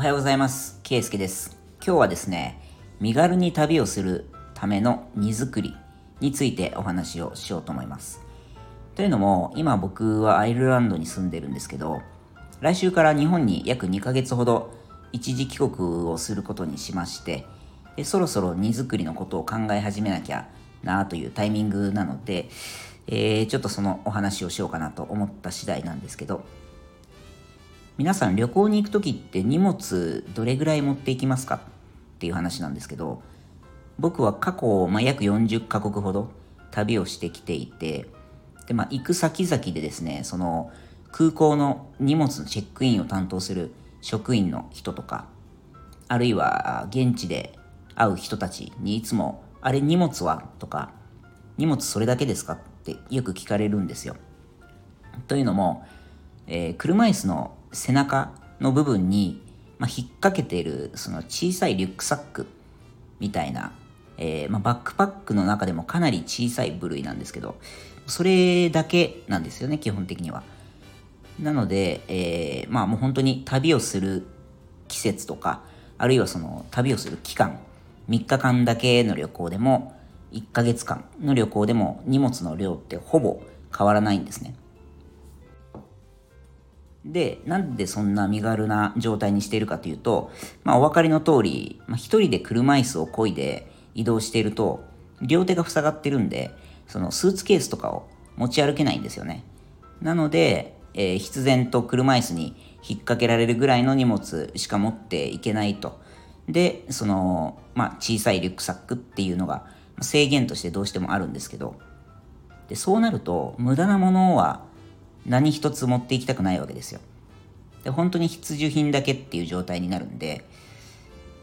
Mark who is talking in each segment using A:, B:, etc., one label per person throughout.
A: おはようございます。ケイスケです。今日はですね、身軽に旅をするための荷造りについてお話をしようと思います。というのも、今僕はアイルランドに住んでるんですけど、来週から日本に約2ヶ月ほど一時帰国をすることにしまして、でそろそろ荷造りのことを考え始めなきゃなというタイミングなので、えー、ちょっとそのお話をしようかなと思った次第なんですけど、皆さん旅行に行く時って荷物どれぐらい持っていきますか？っていう話なんですけど、僕は過去、まあ、約40カ国ほど旅をしてきていて、で、まあ、行く先々でですね、その空港の荷物のチェックインを担当する職員の人とか、あるいは現地で会う人たちにいつも、あれ荷物は？とか、荷物それだけですか？ってよく聞かれるんですよ。というのも、えー、車椅子の背中の部分に、まあ、引っ掛けているその小さいリュックサックみたいな、えー、まあ、バックパックの中でもかなり小さい部類なんですけど、それだけなんですよね、基本的には。なので、えー、まあもう本当に旅をする季節とか、あるいはその旅をする期間、3日間だけの旅行でも、1ヶ月間の旅行でも荷物の量ってほぼ変わらないんですね。で、なんでそんな身軽な状態にしているかというと、まあお分かりの通り、まあ、一人で車椅子を漕いで移動していると、両手が塞がってるんで、そのスーツケースとかを持ち歩けないんですよね。なので、えー、必然と車椅子に引っ掛けられるぐらいの荷物しか持っていけないと。で、その、まあ小さいリュックサックっていうのが制限としてどうしてもあるんですけど、でそうなると無駄なものは何一つ持っていきたくないわけですよ。で本当に必需品だけっていう状態になるんで、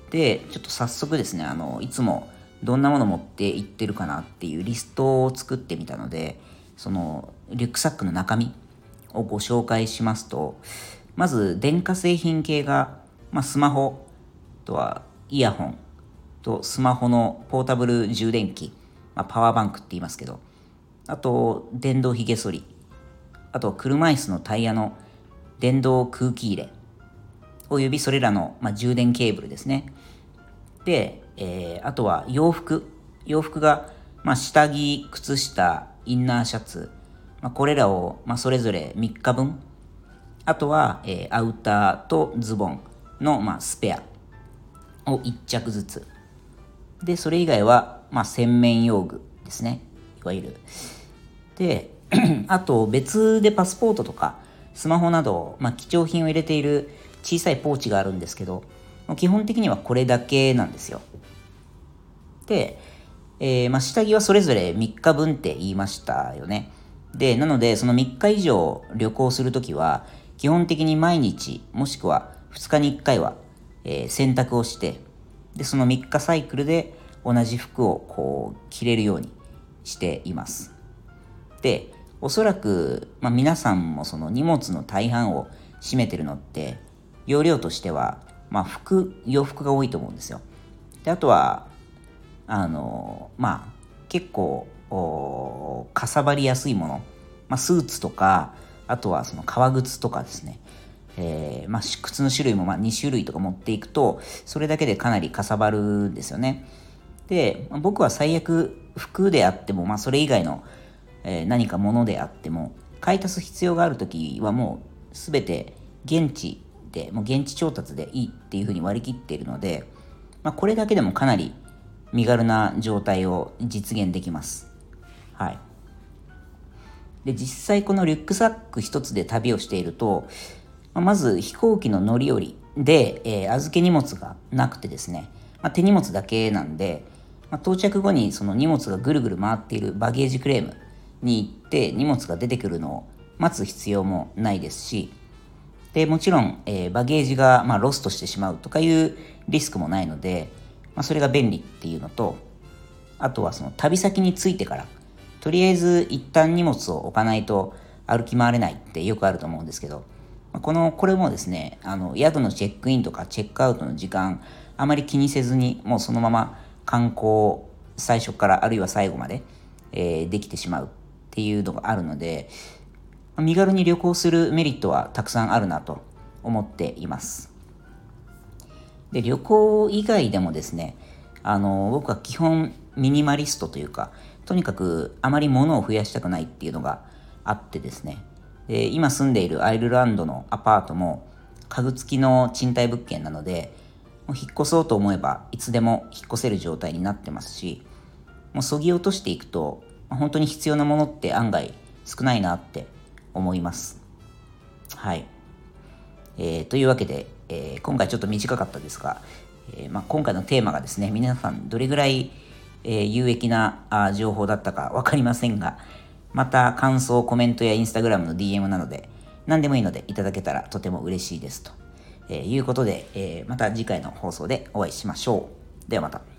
A: で、ちょっと早速ですね、あの、いつもどんなもの持っていってるかなっていうリストを作ってみたので、そのリュックサックの中身をご紹介しますと、まず電化製品系が、まあ、スマホとはイヤホンとスマホのポータブル充電器、まあ、パワーバンクって言いますけど、あと電動ひげ剃り、あと車椅子のタイヤの電動空気入れ、およびそれらの、まあ、充電ケーブルですね。で、えー、あとは洋服。洋服が、まあ、下着、靴下、インナーシャツ、まあ、これらを、まあ、それぞれ3日分。あとは、えー、アウターとズボンの、まあ、スペアを1着ずつ。で、それ以外は、まあ、洗面用具ですね。いわゆる。で、あと別でパスポートとかスマホなど、まあ、貴重品を入れている小さいポーチがあるんですけど、基本的にはこれだけなんですよ。で、えー、まあ、下着はそれぞれ3日分って言いましたよね。で、なので、その3日以上旅行するときは、基本的に毎日、もしくは2日に1回は、えー、洗濯をして、で、その3日サイクルで同じ服をこう着れるようにしています。で、おそらく、まあ、皆さんもその荷物の大半を占めてるのって、容量としては、まあ、服、洋服が多いと思うんですよ。で、あとは、あの、まあ、結構、かさばりやすいもの、まあ、スーツとか、あとはその革靴とかですね、えー、まあ、靴の種類もまあ2種類とか持っていくと、それだけでかなりかさばるんですよね。で、僕は最悪服であっても、まあ、それ以外のえ、何か物であっても買い足す必要がある時はもう全て現地でもう現地調達でいいっていうふうに割り切っているので、まあ、これだけでもかなり身軽な状態を実現できます。はい。で、実際このリュックサック一つで旅をしていると、まず飛行機の乗り降りで、えー、預け荷物がなくてですね、まあ、手荷物だけなんで、まあ、到着後にその荷物がぐるぐる回っているバゲージクレームに行って荷物が出てくるのを待つ必要もないですし、で、もちろん、えー、バゲージが、まあ、ロストしてしまうとかいうリスクもないので、まあ、それが便利っていうのと、あとはその旅先に着いてから、とりあえず一旦荷物を置かないと歩き回れないってよくあると思うんですけど、この、これもですね、あの、宿のチェックインとかチェックアウトの時間、あまり気にせずに、もうそのまま観光、最初からあるいは最後まで、えー、できてしまう。っていうのがあるので、身軽に旅行するメリットはたくさんあるなと思っています。で、旅行以外でもですね、あの、僕は基本ミニマリストというか、とにかくあまり物を増やしたくないっていうのがあってですね、で今住んでいるアイルランドのアパートも家具付きの賃貸物件なので、もう引っ越そうと思えばいつでも引っ越せる状態になってますし、もうそぎ落としていくと、本当に必要なものって案外少ないなって思います。はい。えー、というわけで、えー、今回ちょっと短かったですが、えー、まあ、今回のテーマがですね、皆さんどれぐらい、え有益なあ情報だったか分かりませんが、また感想、コメントやインスタグラムの DM などで、何でもいいのでいただけたらとても嬉しいですと、えいうことで、えまた次回の放送でお会いしましょう。ではまた。